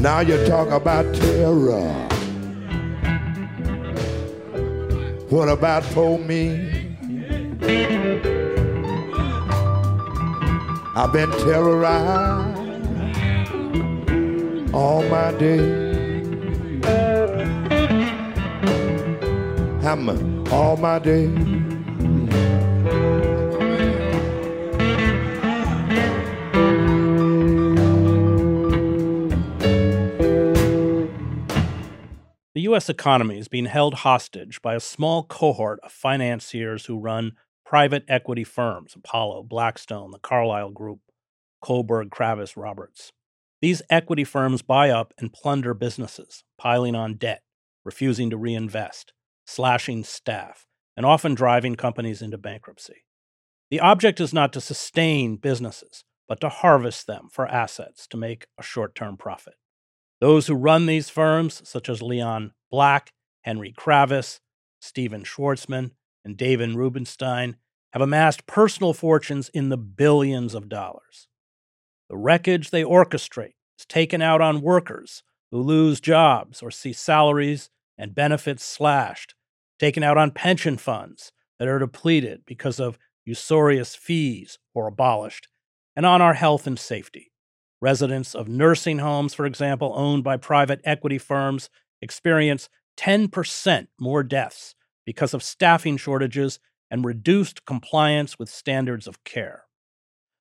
Now you talk about terror. What about for me? I've been terrorized all my day. I'm all my day. U.S. economy is being held hostage by a small cohort of financiers who run private equity firms Apollo, Blackstone, the Carlyle Group, Kohlberg, Kravis, Roberts. These equity firms buy up and plunder businesses, piling on debt, refusing to reinvest, slashing staff, and often driving companies into bankruptcy. The object is not to sustain businesses, but to harvest them for assets to make a short term profit. Those who run these firms, such as Leon Black, Henry Kravis, Stephen Schwarzman, and David Rubenstein, have amassed personal fortunes in the billions of dollars. The wreckage they orchestrate is taken out on workers who lose jobs or see salaries and benefits slashed, taken out on pension funds that are depleted because of usurious fees or abolished, and on our health and safety. Residents of nursing homes, for example, owned by private equity firms, experience 10% more deaths because of staffing shortages and reduced compliance with standards of care.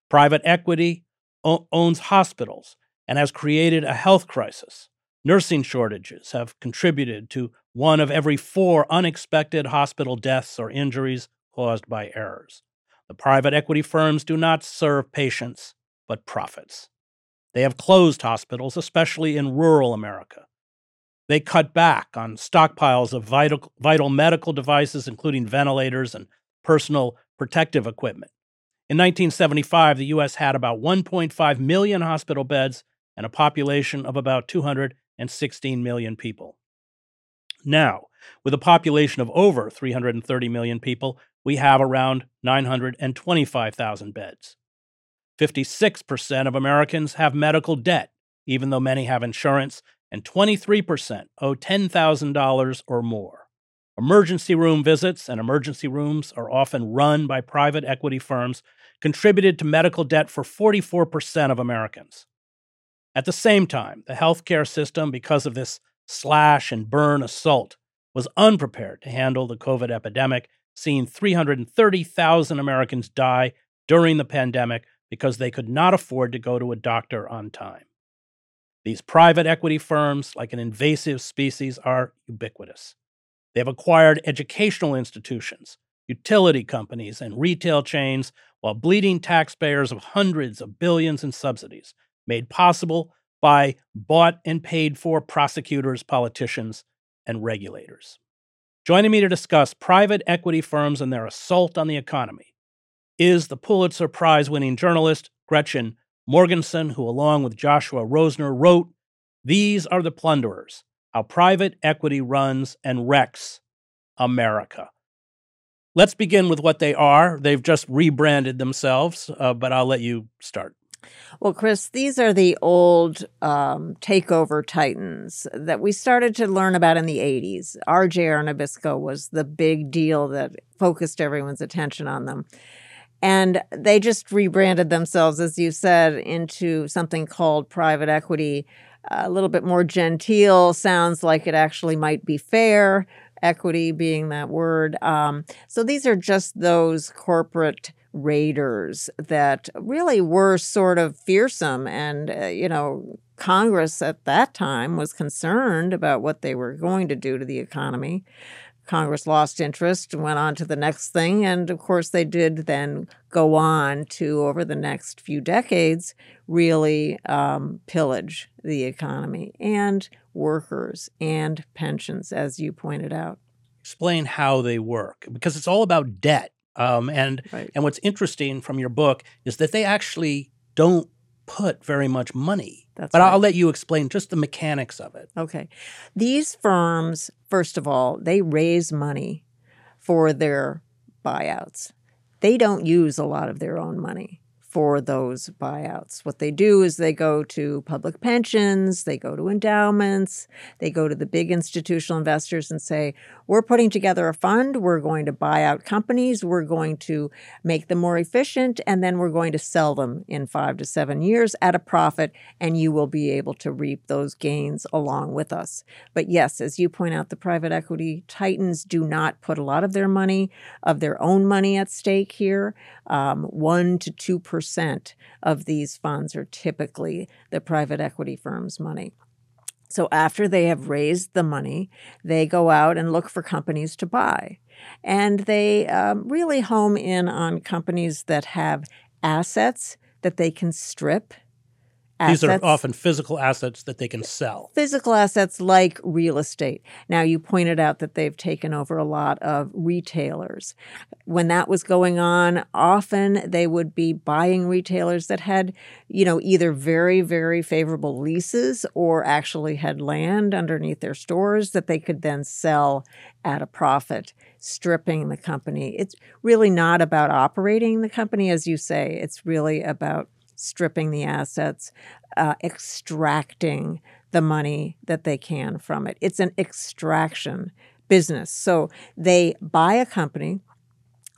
Private equity o- owns hospitals and has created a health crisis. Nursing shortages have contributed to one of every four unexpected hospital deaths or injuries caused by errors. The private equity firms do not serve patients, but profits. They have closed hospitals, especially in rural America. They cut back on stockpiles of vital, vital medical devices, including ventilators and personal protective equipment. In 1975, the U.S. had about 1.5 million hospital beds and a population of about 216 million people. Now, with a population of over 330 million people, we have around 925,000 beds. 56% of Americans have medical debt, even though many have insurance, and 23% owe $10,000 or more. Emergency room visits and emergency rooms are often run by private equity firms, contributed to medical debt for 44% of Americans. At the same time, the healthcare system, because of this slash and burn assault, was unprepared to handle the COVID epidemic, seeing 330,000 Americans die during the pandemic because they could not afford to go to a doctor on time. These private equity firms, like an invasive species, are ubiquitous. They have acquired educational institutions, utility companies, and retail chains while bleeding taxpayers of hundreds of billions in subsidies, made possible by bought and paid for prosecutors, politicians, and regulators. Joining me to discuss private equity firms and their assault on the economy is the Pulitzer Prize winning journalist Gretchen Morgenson, who, along with Joshua Rosner, wrote These Are the Plunderers How Private Equity Runs and Wrecks America. Let's begin with what they are. They've just rebranded themselves, uh, but I'll let you start. Well, Chris, these are the old um, takeover titans that we started to learn about in the 80s. RJR Nabisco was the big deal that focused everyone's attention on them. And they just rebranded themselves, as you said, into something called private equity. A little bit more genteel, sounds like it actually might be fair, equity being that word. Um, so these are just those corporate raiders that really were sort of fearsome. And, uh, you know, Congress at that time was concerned about what they were going to do to the economy. Congress lost interest and went on to the next thing. And of course, they did then go on to, over the next few decades, really um, pillage the economy and workers and pensions, as you pointed out. Explain how they work because it's all about debt. Um, and right. and what's interesting from your book is that they actually don't put very much money. That's but right. I'll let you explain just the mechanics of it. Okay. These firms, first of all, they raise money for their buyouts. They don't use a lot of their own money for those buyouts. What they do is they go to public pensions, they go to endowments, they go to the big institutional investors and say, We're putting together a fund, we're going to buy out companies, we're going to make them more efficient, and then we're going to sell them in five to seven years at a profit, and you will be able to reap those gains along with us. But yes, as you point out, the private equity titans do not put a lot of their money, of their own money at stake here. Um, one to two percent of these funds are typically the private equity firm's money. So after they have raised the money, they go out and look for companies to buy. And they um, really home in on companies that have assets that they can strip Assets, These are often physical assets that they can sell. Physical assets like real estate. Now, you pointed out that they've taken over a lot of retailers. When that was going on, often they would be buying retailers that had, you know, either very, very favorable leases or actually had land underneath their stores that they could then sell at a profit, stripping the company. It's really not about operating the company, as you say, it's really about stripping the assets, uh, extracting the money that they can from it. It's an extraction business. So they buy a company,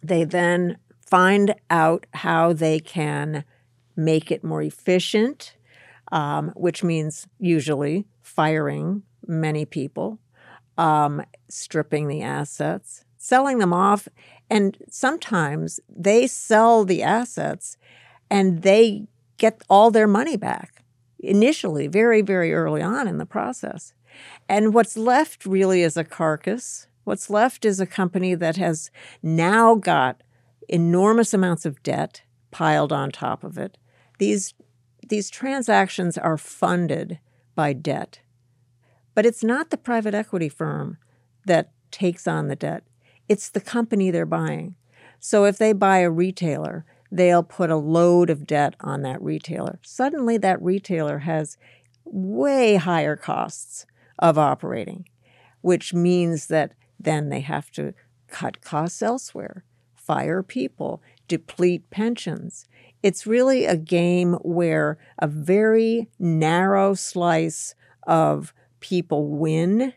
they then find out how they can make it more efficient, um, which means usually firing many people, um, stripping the assets, selling them off. And sometimes they sell the assets and they get all their money back initially, very, very early on in the process. And what's left really is a carcass. What's left is a company that has now got enormous amounts of debt piled on top of it. These, these transactions are funded by debt. But it's not the private equity firm that takes on the debt, it's the company they're buying. So if they buy a retailer, they'll put a load of debt on that retailer. Suddenly, that retailer has way higher costs of operating, which means that then they have to cut costs elsewhere, fire people, deplete pensions. It's really a game where a very narrow slice of people win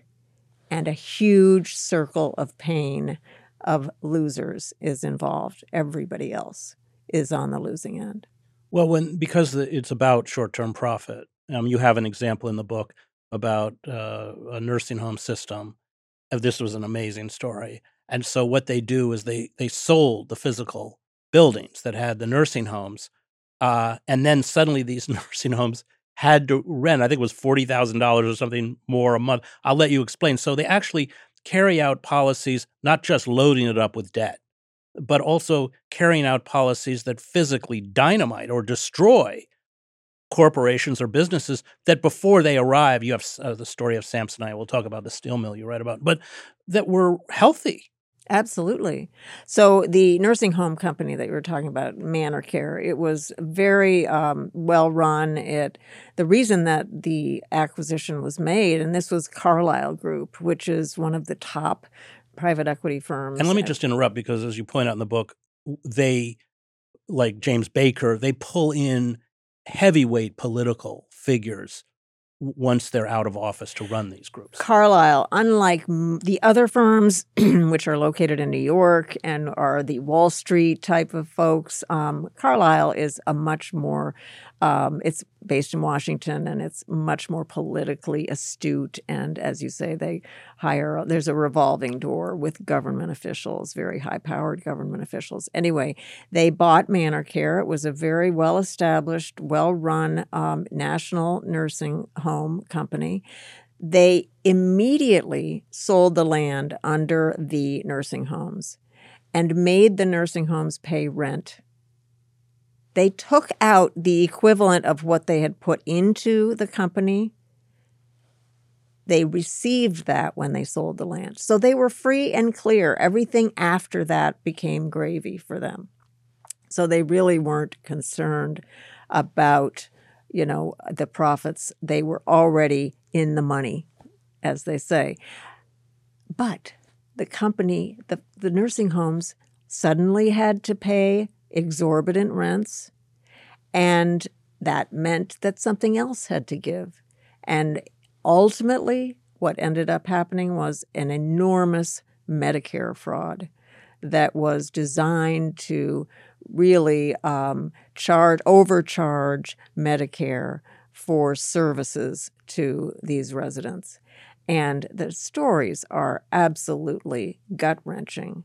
and a huge circle of pain of losers is involved, everybody else is on the losing end. Well, when because it's about short-term profit, um, you have an example in the book about uh, a nursing home system. This was an amazing story, and so what they do is they they sold the physical buildings that had the nursing homes, uh, and then suddenly these nursing homes had to rent. I think it was forty thousand dollars or something more a month. I'll let you explain. So they actually carry out policies, not just loading it up with debt, but also carrying out policies that physically dynamite or destroy corporations or businesses that before they arrive, you have uh, the story of Samsonite. We'll talk about the steel mill you write about, but that were healthy. Absolutely. So the nursing home company that you were talking about, Manor Care, it was very um, well run. It the reason that the acquisition was made, and this was Carlyle Group, which is one of the top private equity firms. And let me just interrupt because, as you point out in the book, they, like James Baker, they pull in heavyweight political figures once they're out of office to run these groups. Carlyle, unlike the other firms, which are located in New York and are the Wall Street type of folks, um, Carlyle is a much more um, it's based in Washington and it's much more politically astute. And as you say, they hire, there's a revolving door with government officials, very high powered government officials. Anyway, they bought Manor Care. It was a very well established, well run um, national nursing home company they immediately sold the land under the nursing homes and made the nursing homes pay rent they took out the equivalent of what they had put into the company. They received that when they sold the land. So they were free and clear. Everything after that became gravy for them. So they really weren't concerned about, you know, the profits. They were already in the money, as they say. But the company, the, the nursing homes, suddenly had to pay exorbitant rents. And that meant that something else had to give. And ultimately, what ended up happening was an enormous Medicare fraud that was designed to really um, charge, overcharge Medicare for services to these residents. And the stories are absolutely gut wrenching.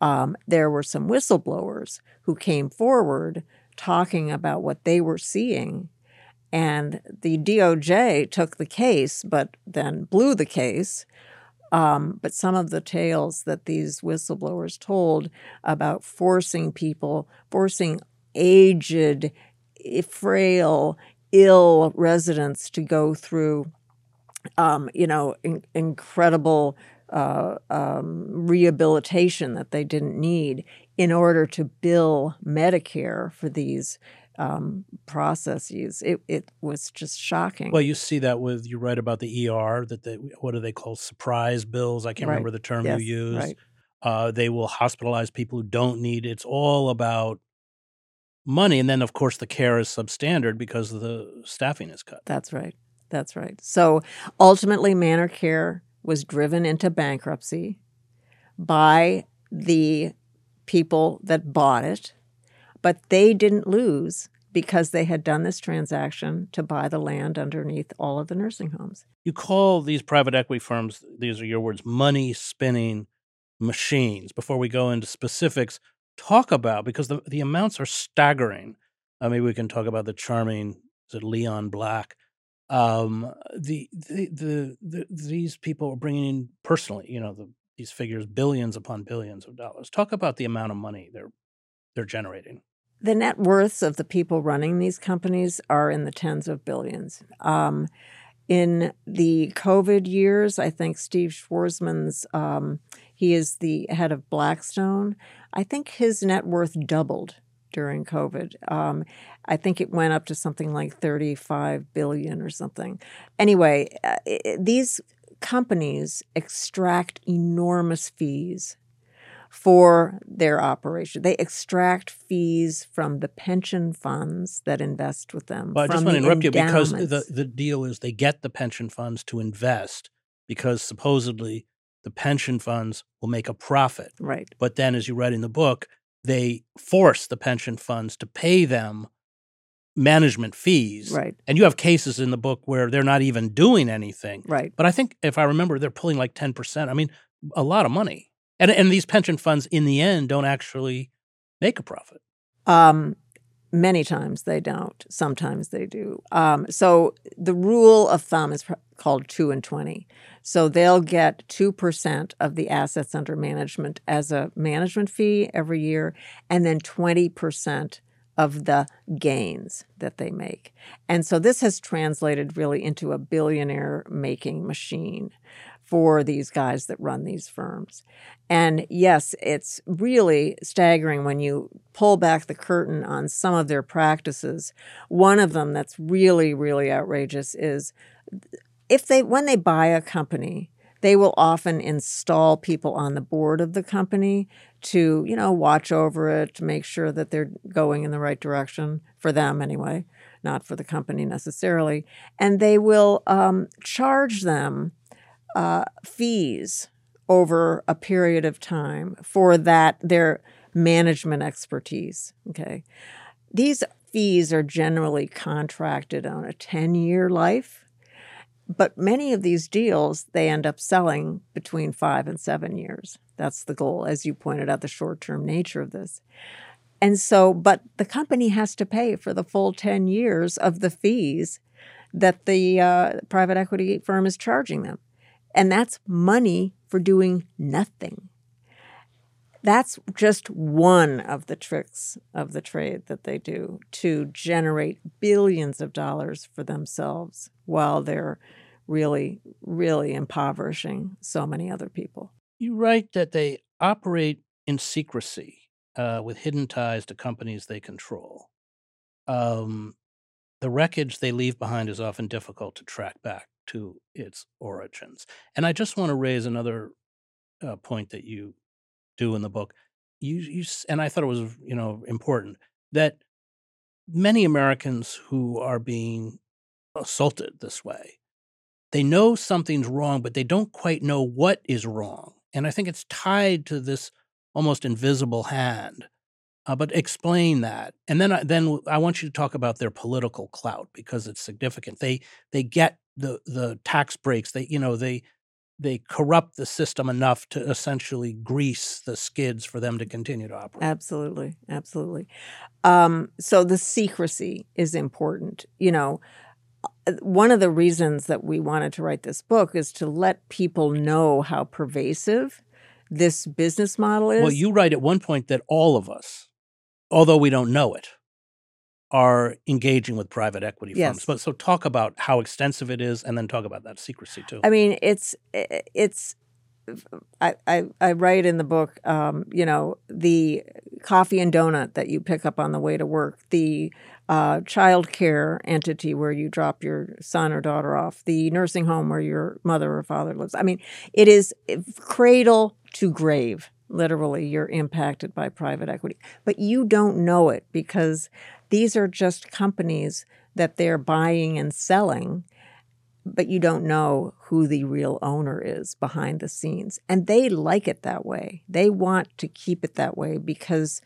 Um, there were some whistleblowers who came forward talking about what they were seeing. And the DOJ took the case, but then blew the case. Um, but some of the tales that these whistleblowers told about forcing people, forcing aged, frail, ill residents to go through, um, you know, in- incredible uh, um, rehabilitation that they didn't need in order to bill Medicare for these um, processes. It, it was just shocking. Well, you see that with you write about the ER that they what do they call surprise bills? I can't Right. remember the term Yes, you used. right. Uh, they will hospitalize people who don't need. It's all about money, and then of course the care is substandard because the staffing is cut. That's right. That's right. So ultimately, Manor Care was driven into bankruptcy by the people that bought it, but they didn't lose because they had done this transaction to buy the land underneath all of the nursing homes. You call these private equity firms, these are your words, money spinning machines. Before we go into specifics, talk about because the, the amounts are staggering. Uh, maybe we can talk about the charming, is it Leon Black? Um, the, the, the, the these people are bringing in personally, you know, the, these figures, billions upon billions of dollars. Talk about the amount of money they're they're generating. The net worths of the people running these companies are in the tens of billions. Um, in the COVID years, I think Steve Schwarzman's, um, he is the head of Blackstone. I think his net worth doubled during COVID. Um, I think it went up to something like 35 billion or something. Anyway, uh, i these companies extract enormous fees for their operation. They extract fees from the pension funds that invest with them. Well, I just want to interrupt you because the, the deal is they get the pension funds to invest because supposedly the pension funds will make a profit. right. But then, as you read in the book, they force the pension funds to pay them management fees. Right. And you have cases in the book where they're not even doing anything. Right. But I think if I remember, they're pulling like 10%. I mean, a lot of money. And, and these pension funds, in the end, don't actually make a profit. Um, many times they don't. Sometimes they do. Um, so the rule of thumb is called two and twenty. So they'll get two percent of the assets under management as a management fee every year, and then twenty percent of the gains that they make. And so this has translated really into a billionaire making machine for these guys that run these firms. And yes, it's really staggering when you pull back the curtain on some of their practices. One of them that's really, really outrageous is if they when they buy a company, they will often install people on the board of the company to, you know, watch over it, to make sure that they're going in the right direction for them anyway, not for the company necessarily. And they will um, charge them uh, fees over a period of time for that their management expertise. Okay, these fees are generally contracted on a ten year life, but many of these deals they end up selling between five and seven years. That's the goal, as you pointed out, the short term nature of this. And so, but the company has to pay for the full 10 years of the fees that the uh, private equity firm is charging them. And that's money for doing nothing. That's just one of the tricks of the trade that they do to generate billions of dollars for themselves while they're really, really impoverishing so many other people. You write that they operate in secrecy uh, with hidden ties to companies they control. Um, the wreckage they leave behind is often difficult to track back to its origins. And I just want to raise another uh, point that you do in the book. You, you, and I thought it was, you know, important that many Americans who are being assaulted this way, they know something's wrong, but they don't quite know what is wrong. And I think it's tied to this almost invisible hand. Uh, but explain that, and then I, then I want you to talk about their political clout because it's significant. They they get the the tax breaks. They you know they they corrupt the system enough to essentially grease the skids for them to continue to operate. Absolutely, absolutely. Um, so the secrecy is important. You know, uh, one of the reasons that we wanted to write this book is to let people know how pervasive this business model is. Well, you write at one point that all of us, although we don't know it, are engaging with private equity Yes. firms. But so talk about how extensive it is, and then talk about that secrecy too. I mean, it's it's. I, I, I write in the book, um, you know, the coffee and donut that you pick up on the way to work, the uh, child care entity where you drop your son or daughter off, the nursing home where your mother or father lives. I mean, it is cradle to grave. Literally, you're impacted by private equity, but you don't know it because these are just companies that they're buying and selling but you don't know who the real owner is behind the scenes. And they like it that way. They want to keep it that way because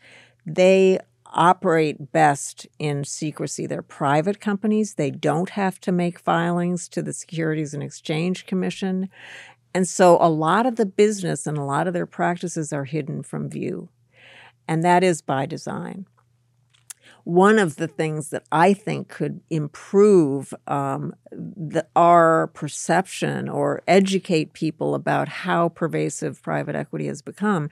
they operate best in secrecy. They're private companies. They don't have to make filings to the Securities and Exchange Commission. And so a lot of the business and a lot of their practices are hidden from view. And that is by design one of the things that I think could improve um, the, our perception or educate people about how pervasive private equity has become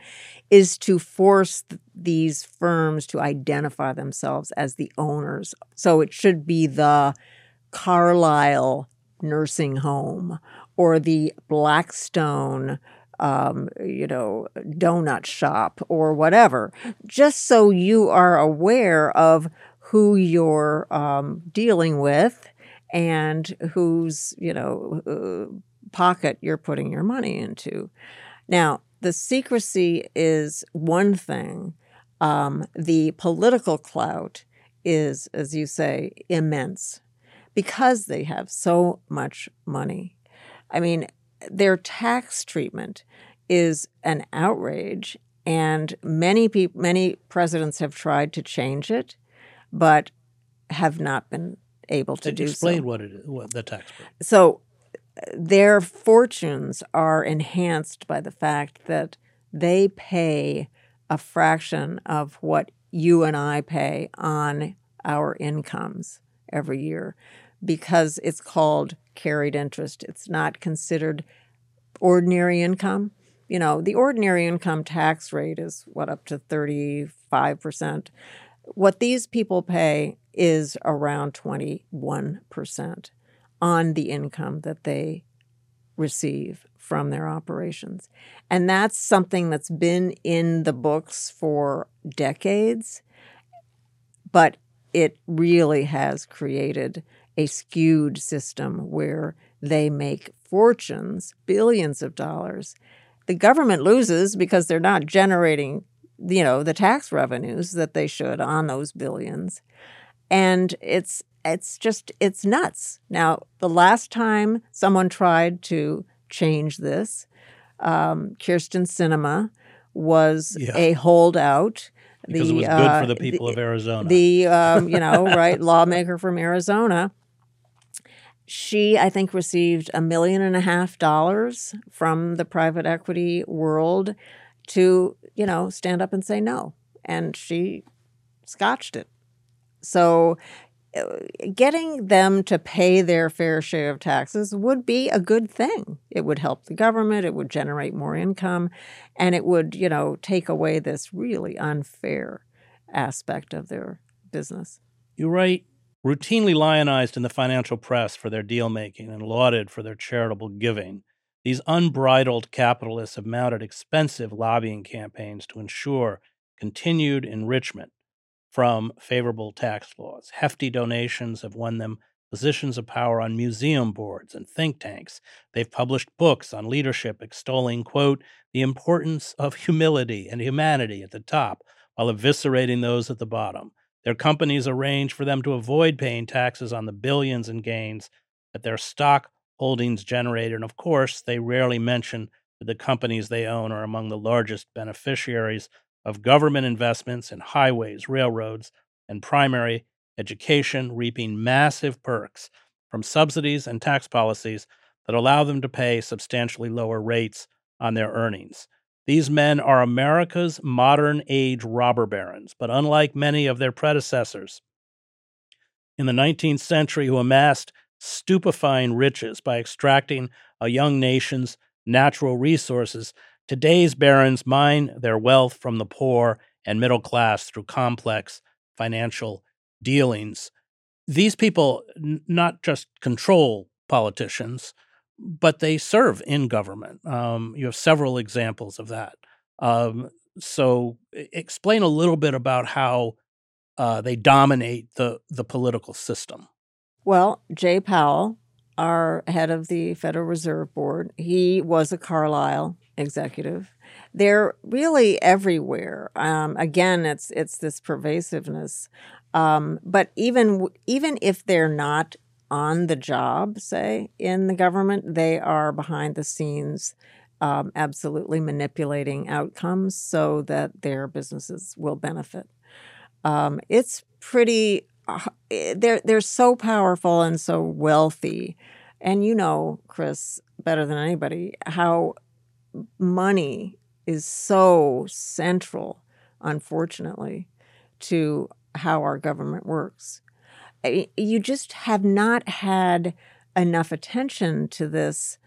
is to force th- these firms to identify themselves as the owners. So it should be the Carlyle nursing home or the Blackstone um, you know, donut shop or whatever, just so you are aware of who you're um, dealing with and whose, you know, uh, pocket you're putting your money into. Now, the secrecy is one thing. Um, the political clout is, as you say, immense because they have so much money. I mean, their tax treatment is an outrage, and many people, many presidents have tried to change it, but have not been able to do so. Explain so. what it is, what the tax. So their fortunes are enhanced by the fact that they pay a fraction of what you and I pay on our incomes every year because it's called carried interest. It's not considered ordinary income. You know, the ordinary income tax rate is what up to 35%. What these people pay is around 21% on the income that they receive from their operations. And that's something that's been in the books for decades, but it really has created a skewed system where they make fortunes, billions of dollars. The government loses because they're not generating, you know, the tax revenues that they should on those billions. And it's it's just it's nuts. Now, the last time someone tried to change this, um, Kyrsten Sinema was Yeah. a holdout. Because it was good uh, for the people of Arizona. the um, you know right lawmaker from Arizona. She, I think, received a million and a half dollars from the private equity world to, you know, stand up and say no. And she scotched it. So uh, getting them to pay their fair share of taxes would be a good thing. It would help the government, it would generate more income, and it would, you know, take away this really unfair aspect of their business. You write, routinely lionized in the financial press for their deal making and lauded for their charitable giving, these unbridled capitalists have mounted expensive lobbying campaigns to ensure continued enrichment from favorable tax laws. Hefty donations have won them positions of power on museum boards and think tanks. They've published books on leadership extolling, quote, the importance of humility and humanity at the top while eviscerating those at the bottom. Their companies arrange for them to avoid paying taxes on the billions in gains that their stock holdings generate. And of course, they rarely mention that the companies they own are among the largest beneficiaries of government investments in highways, railroads, and primary education, reaping massive perks from subsidies and tax policies that allow them to pay substantially lower rates on their earnings. These men are America's modern age robber barons, but unlike many of their predecessors in the 19th century who amassed stupefying riches by extracting a young nation's natural resources, today's barons mine their wealth from the poor and middle class through complex financial dealings. These people n- not just control politicians, but they serve in government. Um, you have several examples of that. Um, so, explain a little bit about how uh, they dominate the the political system. Well, Jay Powell, our head of the Federal Reserve Board, he was a Carlyle executive. They're really everywhere. Um, again, it's it's this pervasiveness. Um, but even even if they're not on the job, say, in the government, they are behind the scenes um, absolutely manipulating outcomes so that their businesses will benefit. Um, it's pretty, uh, they're, they're so powerful and so wealthy. And you know, Chris, better than anybody, how money is so central, unfortunately, to how our government works you just have not had enough attention to this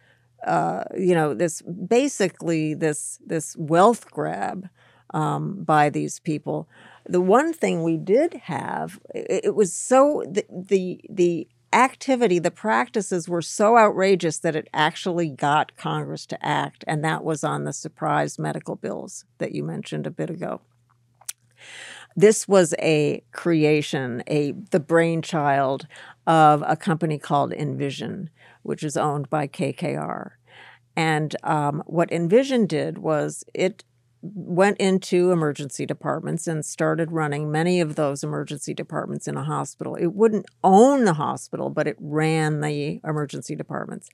uh, you know this basically this this wealth grab um, by these people. The one thing we did have it, it was so the, the the activity the practices were so outrageous that it actually got congress to act and that was on the surprise medical bills that you mentioned a bit ago this was a creation, a the brainchild of a company called Envision, which is owned by KKR. And um, what Envision did was it went into emergency departments and started running many of those emergency departments in a hospital. It wouldn't own the hospital, but it ran the emergency departments.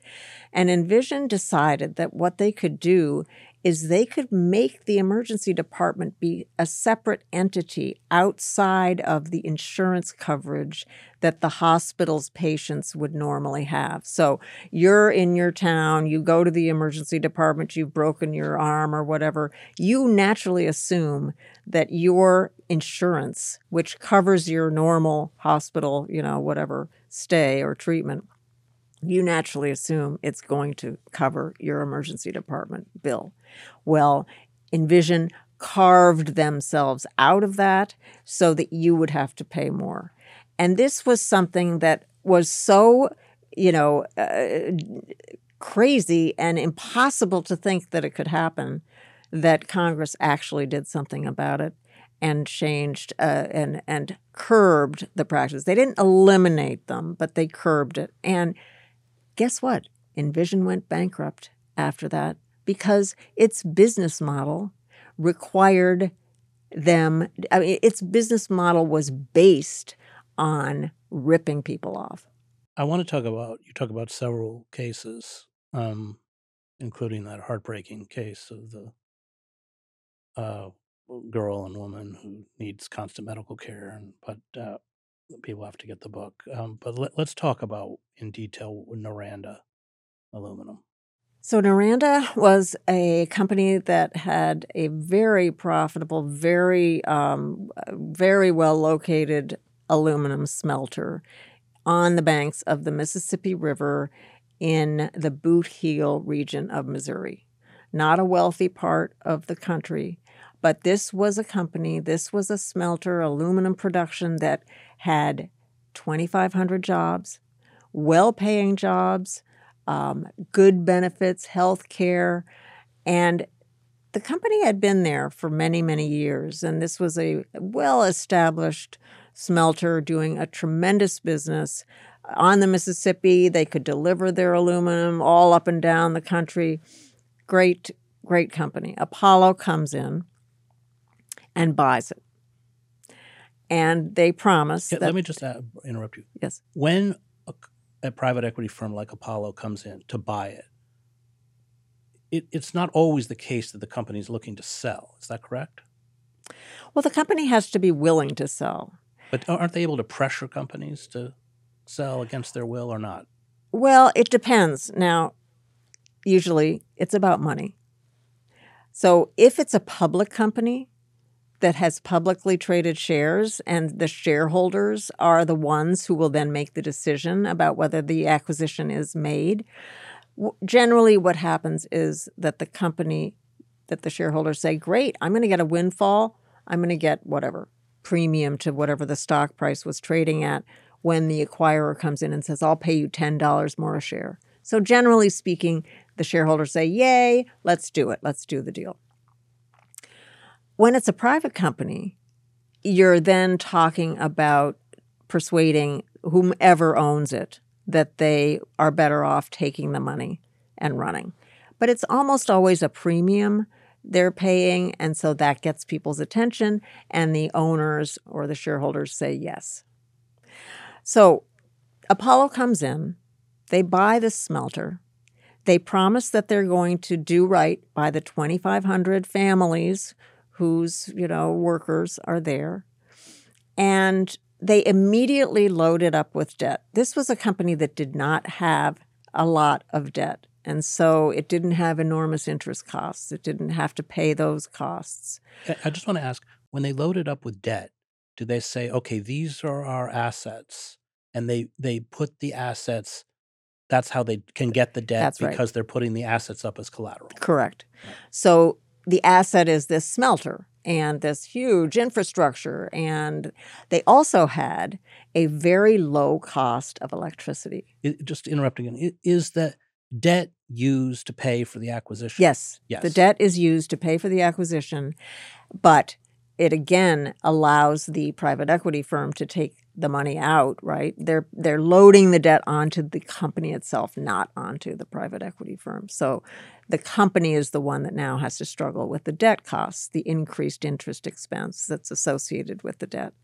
And Envision decided that what they could do is they could make the emergency department be a separate entity outside of the insurance coverage that the hospital's patients would normally have. So you're in your town, you go to the emergency department, you've broken your arm or whatever, you naturally assume that your insurance, which covers your normal hospital, you know, whatever stay or treatment, you naturally assume it's going to cover your emergency department bill. Well, Envision carved themselves out of that so that you would have to pay more. And this was something that was so, you know, uh, crazy and impossible to think that it could happen that Congress actually did something about it and changed uh, and and curbed the practice. They didn't eliminate them, but they curbed it. And guess what? Envision went bankrupt after that because its business model required them, I mean, its business model was based on ripping people off. I want to talk about, you talk about several cases, um, including that heartbreaking case of the uh, girl and woman who needs constant medical care, and but uh, people have to get the book. Um, but let, us talk about in detail Noranda Aluminum. So, Noranda was a company that had a very profitable, very, um, very well located aluminum smelter on the banks of the Mississippi River in the Boot Heel region of Missouri. Not a wealthy part of the country, but this was a company, this was a smelter, aluminum production that had 2,500 jobs, well paying jobs um, good benefits, health care. And the company had been there for many, many years. And this was a well established smelter doing a tremendous business on the Mississippi. They could deliver their aluminum all up and down the country. Great, great company. Apollo comes in and buys it. and they promise Yeah, that Let me just uh, interrupt you. yes, When a, a private equity firm like Apollo comes in to buy it, it, it's not always the case that the company is looking to sell. Is that correct? well, the company has to be willing to sell. But aren't they able to pressure companies to sell against their will or not? Well, it depends. Now, usually it's about money. So if it's a public company that has publicly traded shares and the shareholders are the ones who will then make the decision about whether the acquisition is made, generally what happens is that the company that the shareholders say, "Great, I'm going to get a windfall. I'm going to get whatever premium to whatever the stock price was trading at." When the acquirer comes in and says, "I'll pay you ten dollars more a share," so generally speaking, the shareholders say, "Yay, let's do it. Let's do the deal." When it's a private company, you're then talking about persuading whomever owns it that they are better off taking the money and running. But it's almost always a premium they're paying, and so that gets people's attention, and the owners or the shareholders say yes. So Apollo comes in, they buy the smelter, they promise that they're going to do right by the 2,500 families whose you know workers are there, and they immediately loaded up with debt. This was a company that did not have a lot of debt. And so it didn't have enormous interest costs. It didn't have to pay those costs. I- just want to ask when they load it up with debt, do they say, okay, these are our assets? And they, they put the assets, that's how they can get the debt That's right. because they're putting the assets up as collateral. Correct. So the asset is this smelter and this huge infrastructure. And they also had a very low cost of electricity. It, just to interrupt again, is the debt used to pay for the acquisition? Yes, Yes. the debt is used to pay for the acquisition, but it again allows the private equity firm to take the money out, right? They're they're loading the debt onto the company itself, not onto the private equity firm. So the company is the one that now has to struggle with the debt costs, the increased interest expense that's associated with the debt.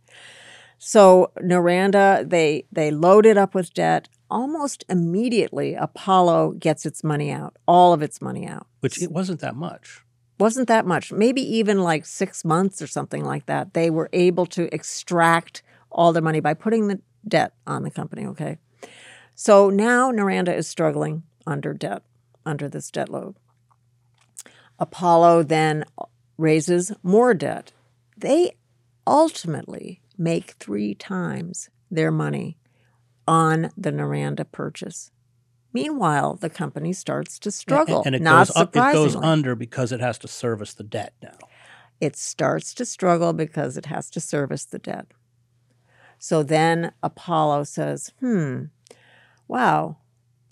So Noranda, they they load it up with debt. Almost immediately, Apollo gets its money out, all of its money out Which it wasn't that much. wasn't that much, maybe even like six months or something like that. They were able to extract all their money by putting the debt on the company. Okay. So now Noranda is struggling under debt, under this debt load. Apollo then raises more debt. They ultimately make three times their money on the Noranda purchase. Meanwhile, the company starts to struggle. And it not goes, up, it goes under because it has to service the debt now. it starts to struggle because it has to service the debt. So then Apollo says, hmm, wow,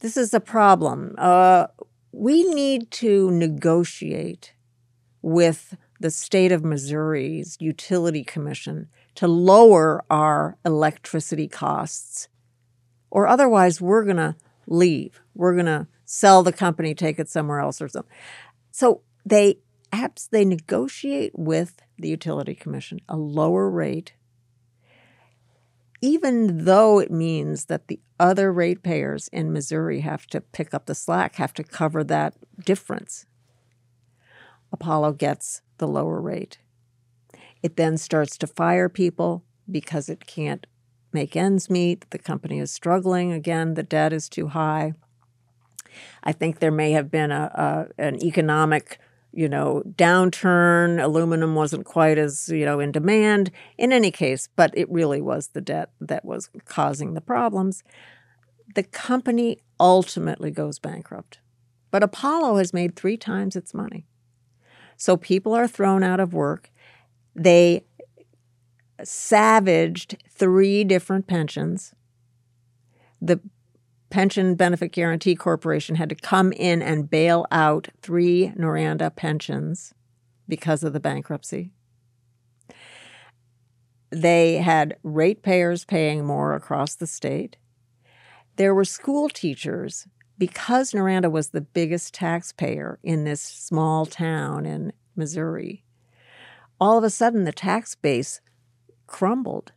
this is a problem. Uh, we need to negotiate with the state of Missouri's utility commission to lower our electricity costs, or otherwise we're going to leave. We're going to sell the company, take it somewhere else or something. So they apps they negotiate with the utility commission a lower rate even though it means that the other ratepayers in Missouri have to pick up the slack, have to cover that difference. Apollo gets the lower rate. It then starts to fire people because it can't make ends meet. The company is struggling. Again, the debt is too high. I think there may have been a, a an economic, you know, downturn. Aluminum wasn't quite as you know in demand. In any case, but it really was the debt that was causing the problems. The company ultimately goes bankrupt, but Apollo has made three times its money. So people are thrown out of work. They savaged three different pensions. The Pension Benefit Guaranty Corporation had to come in and bail out three Noranda pensions because of the bankruptcy. They had ratepayers paying more across the state. There were school teachers because Noranda was the biggest taxpayer in this small town in Missouri. All of a sudden, the tax base crumbled.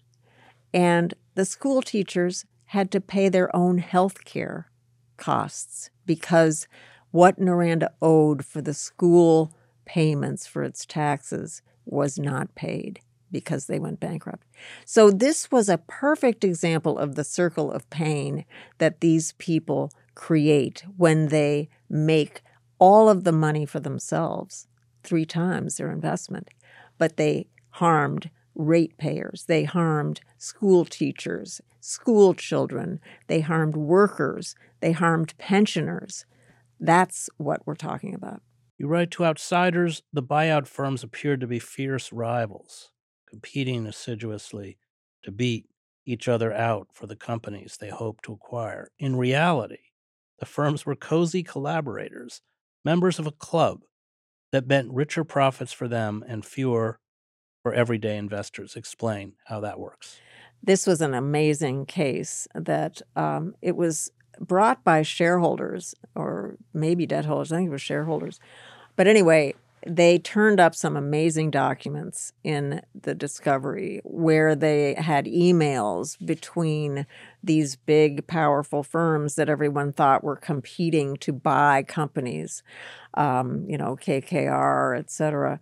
And the school teachers had to pay their own health care costs because what Noranda owed for the school payments for its taxes was not paid because they went bankrupt. So, this was a perfect example of the circle of pain that these people create when they make all of the money for themselves, three times their investment, but they harmed ratepayers, they harmed school teachers, school children, they harmed workers, they harmed pensioners. That's what we're talking about. You write to outsiders, the buyout firms appeared to be fierce rivals, competing assiduously to beat each other out for the companies they hoped to acquire. In reality, the firms were cozy collaborators, members of a club that meant richer profits for them and fewer for everyday investors. Explain how that works. This was an amazing case that um, it was brought by shareholders or maybe debt holders. I think it was shareholders. But anyway, they turned up some amazing documents in the discovery where they had emails between these big, powerful firms that everyone thought were competing to buy companies, um, you know, KKR, et cetera.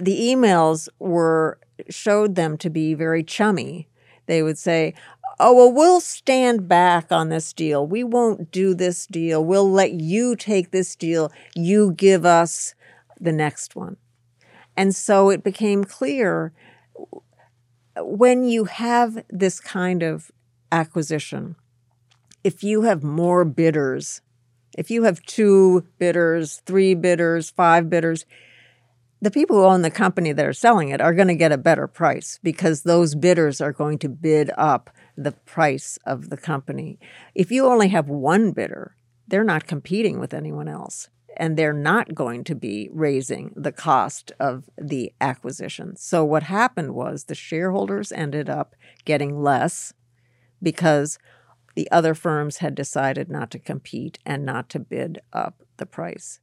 The emails were showed them to be very chummy. They would say, oh, well, we'll stand back on this deal. We won't do this deal. We'll let you take this deal. You give us the next one. And so it became clear when you have this kind of acquisition, if you have more bidders, if you have two bidders, three bidders, five bidders, the people who own the company that are selling it are going to get a better price because those bidders are going to bid up the price of the company. If you only have one bidder, they're not competing with anyone else and they're not going to be raising the cost of the acquisition. So, what happened was the shareholders ended up getting less because the other firms had decided not to compete and not to bid up the price.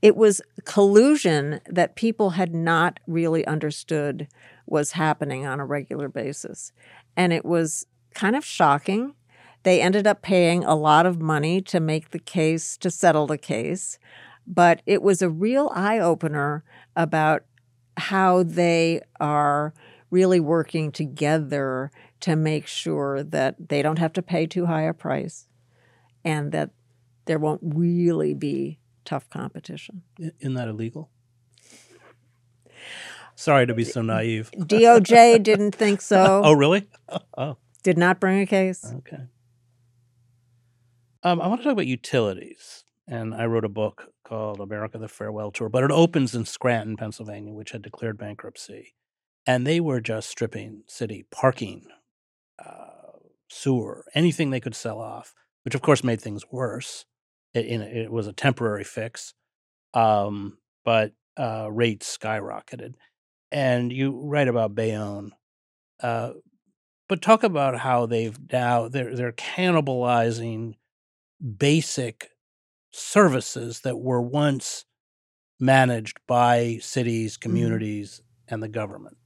It was collusion that people had not really understood was happening on a regular basis. And it was kind of shocking. They ended up paying a lot of money to make the case, to settle the case. But it was a real eye opener about how they are really working together to make sure that they don't have to pay too high a price and that there won't really be tough competition. Isn't that illegal? Sorry to be so naive. DOJ didn't think so. oh, really? Oh. Did not bring a case. Okay. Um, I want to talk about utilities. And I wrote a book called America the Farewell Tour, but it opens in Scranton, Pennsylvania, which had declared bankruptcy. And they were just stripping city parking, uh, sewer, anything they could sell off, which of course made things worse. It, it was a temporary fix, um, but uh, rates skyrocketed. And you write about Bayonne. Uh, but talk about how they've now they're they're cannibalizing basic services that were once managed by cities, mm-hmm. communities, mm-hmm. and the government.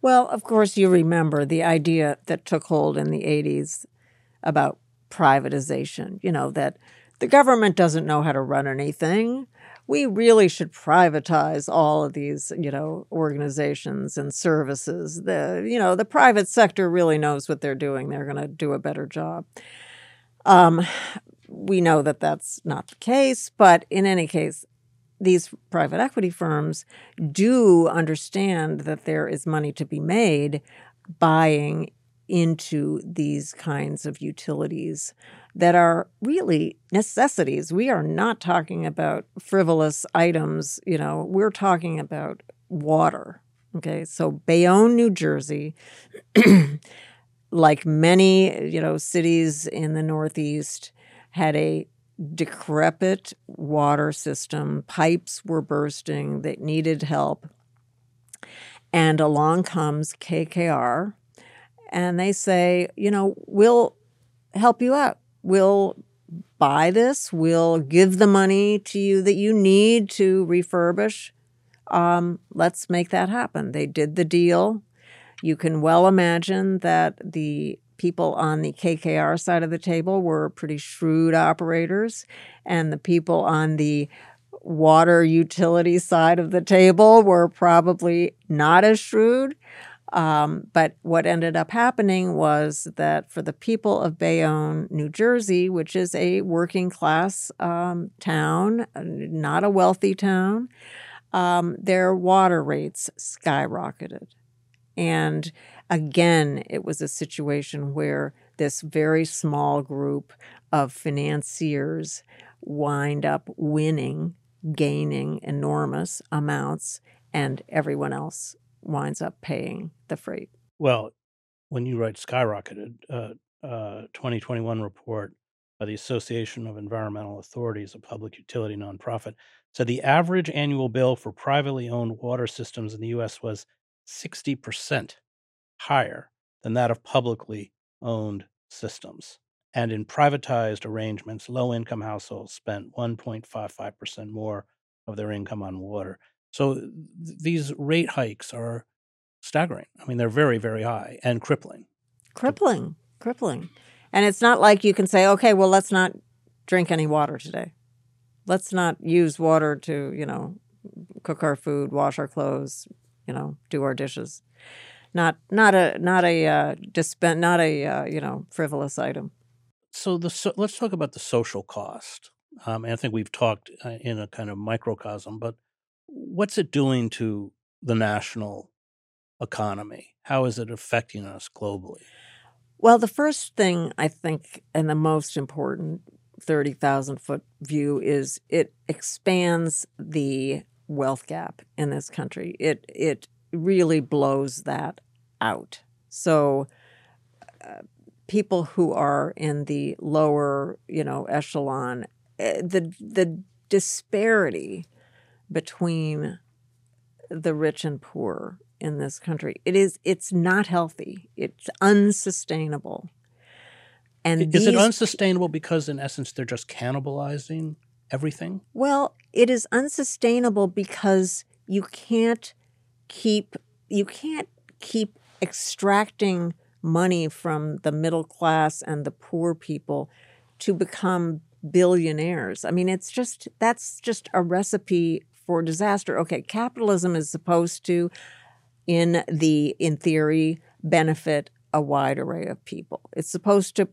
Well, of course, you remember the idea that took hold in the 80s about privatization, you know, that the government doesn't know how to run anything we really should privatize all of these, you know, organizations and services. The, you know, the private sector really knows what they're doing. They're going to do a better job. Um, we know that that's not the case, but in any case, these private equity firms do understand that there is money to be made buying into these kinds of utilities that are really necessities. We are not talking about frivolous items, you know, we're talking about water. Okay, so Bayonne, New Jersey, like many, you know, cities in the Northeast, had a decrepit water system. Pipes were bursting, they needed help. And along comes KKR, and they say, you know, we'll help you out. We'll buy this. We'll give the money to you that you need to refurbish um, let's make that happen. They did the deal. You can well imagine that the people on the KKR side of the table were pretty shrewd operators, and the people on the water utility side of the table were probably not as shrewd. Um, but what ended up happening was that for the people of Bayonne, New Jersey, which is a working class um, town, not a wealthy town, um, their water rates skyrocketed. And again, it was a situation where this very small group of financiers wind up winning, gaining enormous amounts, and everyone else winds up paying the freight. Well, when you write skyrocketed, uh, uh, 2021 report by the Association of Environmental Authorities, a public utility nonprofit, said the average annual bill for privately owned water systems in the U.S. was 60% higher than that of publicly owned systems. And in privatized arrangements, low income households spent 1.55% more of their income on water. So th- these rate hikes are staggering. I mean, they're very, very high and crippling. Crippling, crippling. And it's not like you can say, okay, well, let's not drink any water today. Let's not use water to, you know, cook our food, wash our clothes, you know, do our dishes. Not not a not a uh, dispen- not a uh, you know frivolous item. So the so, let's talk about the social cost. Um, and I think we've talked uh, in a kind of microcosm, but what's it doing to the national economy? How is it affecting us globally? Well, the first thing I think, and the most important 30,000 foot view, is it expands the wealth gap in this country. It, it really blows that out. So, uh, people who are in the lower, you know, echelon, uh, the the disparity between the rich and poor in this country. It is it's not healthy. It's unsustainable. And is it unsustainable because in essence they're just cannibalizing everything? Well, it is unsustainable because you can't keep you can't keep extracting money from the middle class and the poor people to become billionaires. I mean, it's just that's just a recipe for disaster. Okay, capitalism is supposed to in the in theory benefit a wide array of people. It's supposed to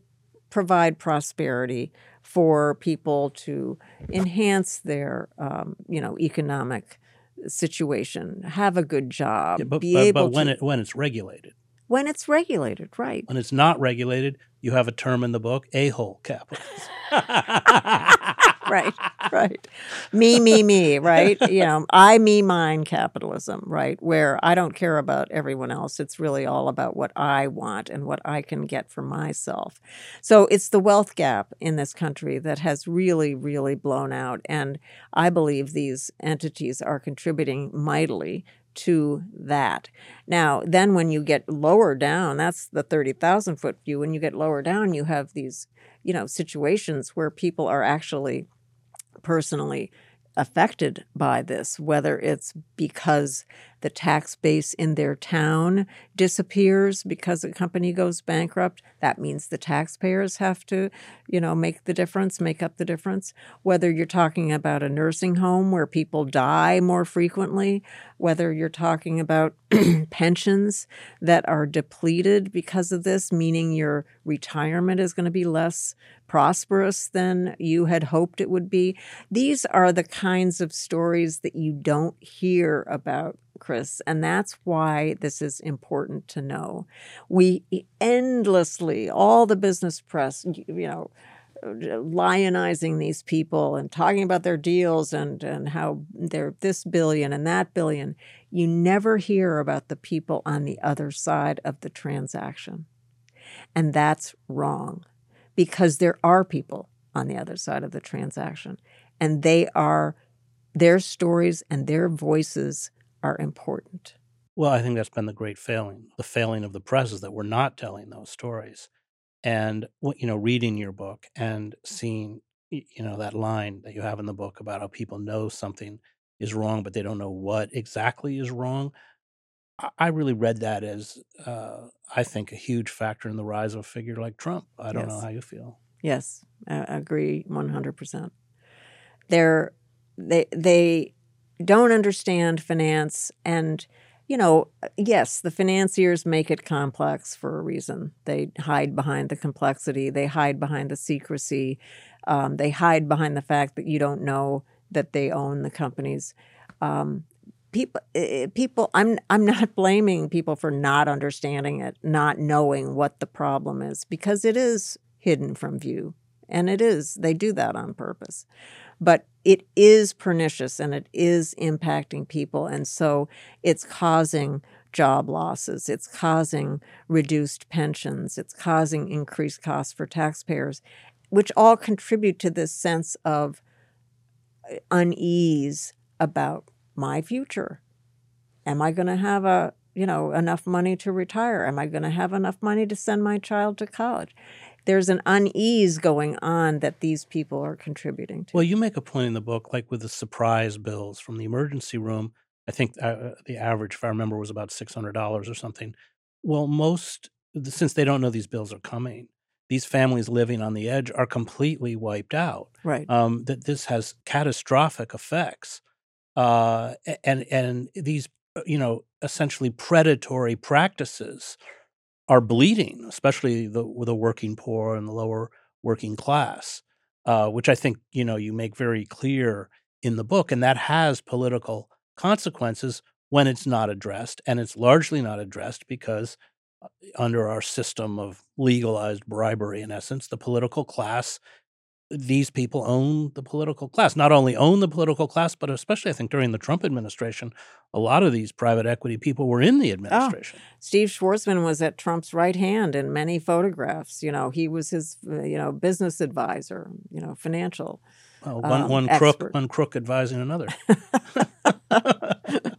provide prosperity for people to enhance their um, you know economic situation, have a good job, yeah, but, be but, able but when to, it when it's regulated. When it's regulated, right. When it's not regulated, you have a term in the book, a-hole capitalism. right, right. Me, me, me, right? You know, I, me, mine capitalism, right? Where I don't care about everyone else. It's really all about what I want and what I can get for myself. So it's the wealth gap in this country that has really, really blown out. And I believe these entities are contributing mightily to that. Now, then when you get lower down, that's the 30,000 foot view. When you get lower down, you have these, you know, situations where people are actually personally affected by this, whether it's because the tax base in their town disappears because a company goes bankrupt. That means the taxpayers have to, you know, make the difference, make up the difference. Whether you're talking about a nursing home where people die more frequently, whether you're talking about pensions that are depleted because of this, meaning your retirement is going to be less prosperous than you had hoped it would be. These are the kinds of stories that you don't hear about Chris, and that's why this is important to know. We endlessly, all the business press, you know, uh, lionizing these people and talking about their deals and, and how they're this billion and that billion. You never hear about the people on the other side of the transaction. And that's wrong because there are people on the other side of the transaction and they are their stories and their voices are important. Well, I think that's been the great failing. The failing of the press is that we're not telling those stories. And you know, reading your book and seeing you know that line that you have in the book about how people know something is wrong, but they don't know what exactly is wrong. I- really read that as, uh, I think, a huge factor in the rise of a figure like Trump. I don't know how you feel. Yes, I agree 100%. They're they they don't understand finance and you know, yes, the financiers make it complex for a reason. They hide behind the complexity, they hide behind the secrecy, um, they hide behind the fact that you don't know that they own the companies. Um, people, eh, people, I'm I'm not blaming people for not understanding it, not knowing what the problem is, because it is hidden from view, and it is. They do that on purpose, but it is pernicious and it is impacting people, and so it's causing job losses. It's causing reduced pensions. It's causing increased costs for taxpayers, which all contribute to this sense of uh, unease about my future. Am I going to have a, you know, enough money to retire? Am I going to have enough money to send my child to college? There's an unease going on that these people are contributing to. Well, you make a point in the book, like with the surprise bills from the emergency room. I think uh, the average, if I remember, was about six hundred dollars or something. Well, most since they don't know these bills are coming, these families living on the edge are completely wiped out. right. Um, that this has catastrophic effects, uh, and and these uh, you know essentially predatory practices are bleeding, especially the the working poor and the lower working class, uh, which I think you know you make very clear in the book, and that has political consequences when it's not addressed, and it's largely not addressed because uh, under our system of legalized bribery, in essence, the political class. These people own the political class. Not only own the political class, but especially I think during the Trump administration, a lot of these private equity people were in the administration. Steve Schwarzman was at Trump's right hand in many photographs. You know, he was his, uh, you know, business advisor, you know, financial. Well, one um, one crook expert. one crook advising another.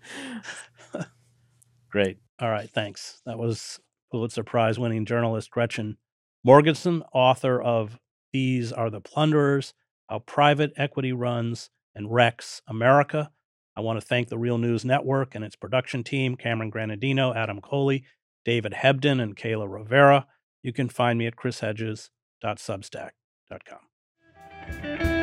Great. All right. Thanks. That was Pulitzer Prize winning journalist Gretchen Morgenson, author of These Are the Plunderers How Private Equity Runs and Wrecks America. I want to thank the Real News Network and its production team Cameron Granadino, Adam Coley, David Hebden, and Kayla Rivera. You can find me at chrishedges.substack.com.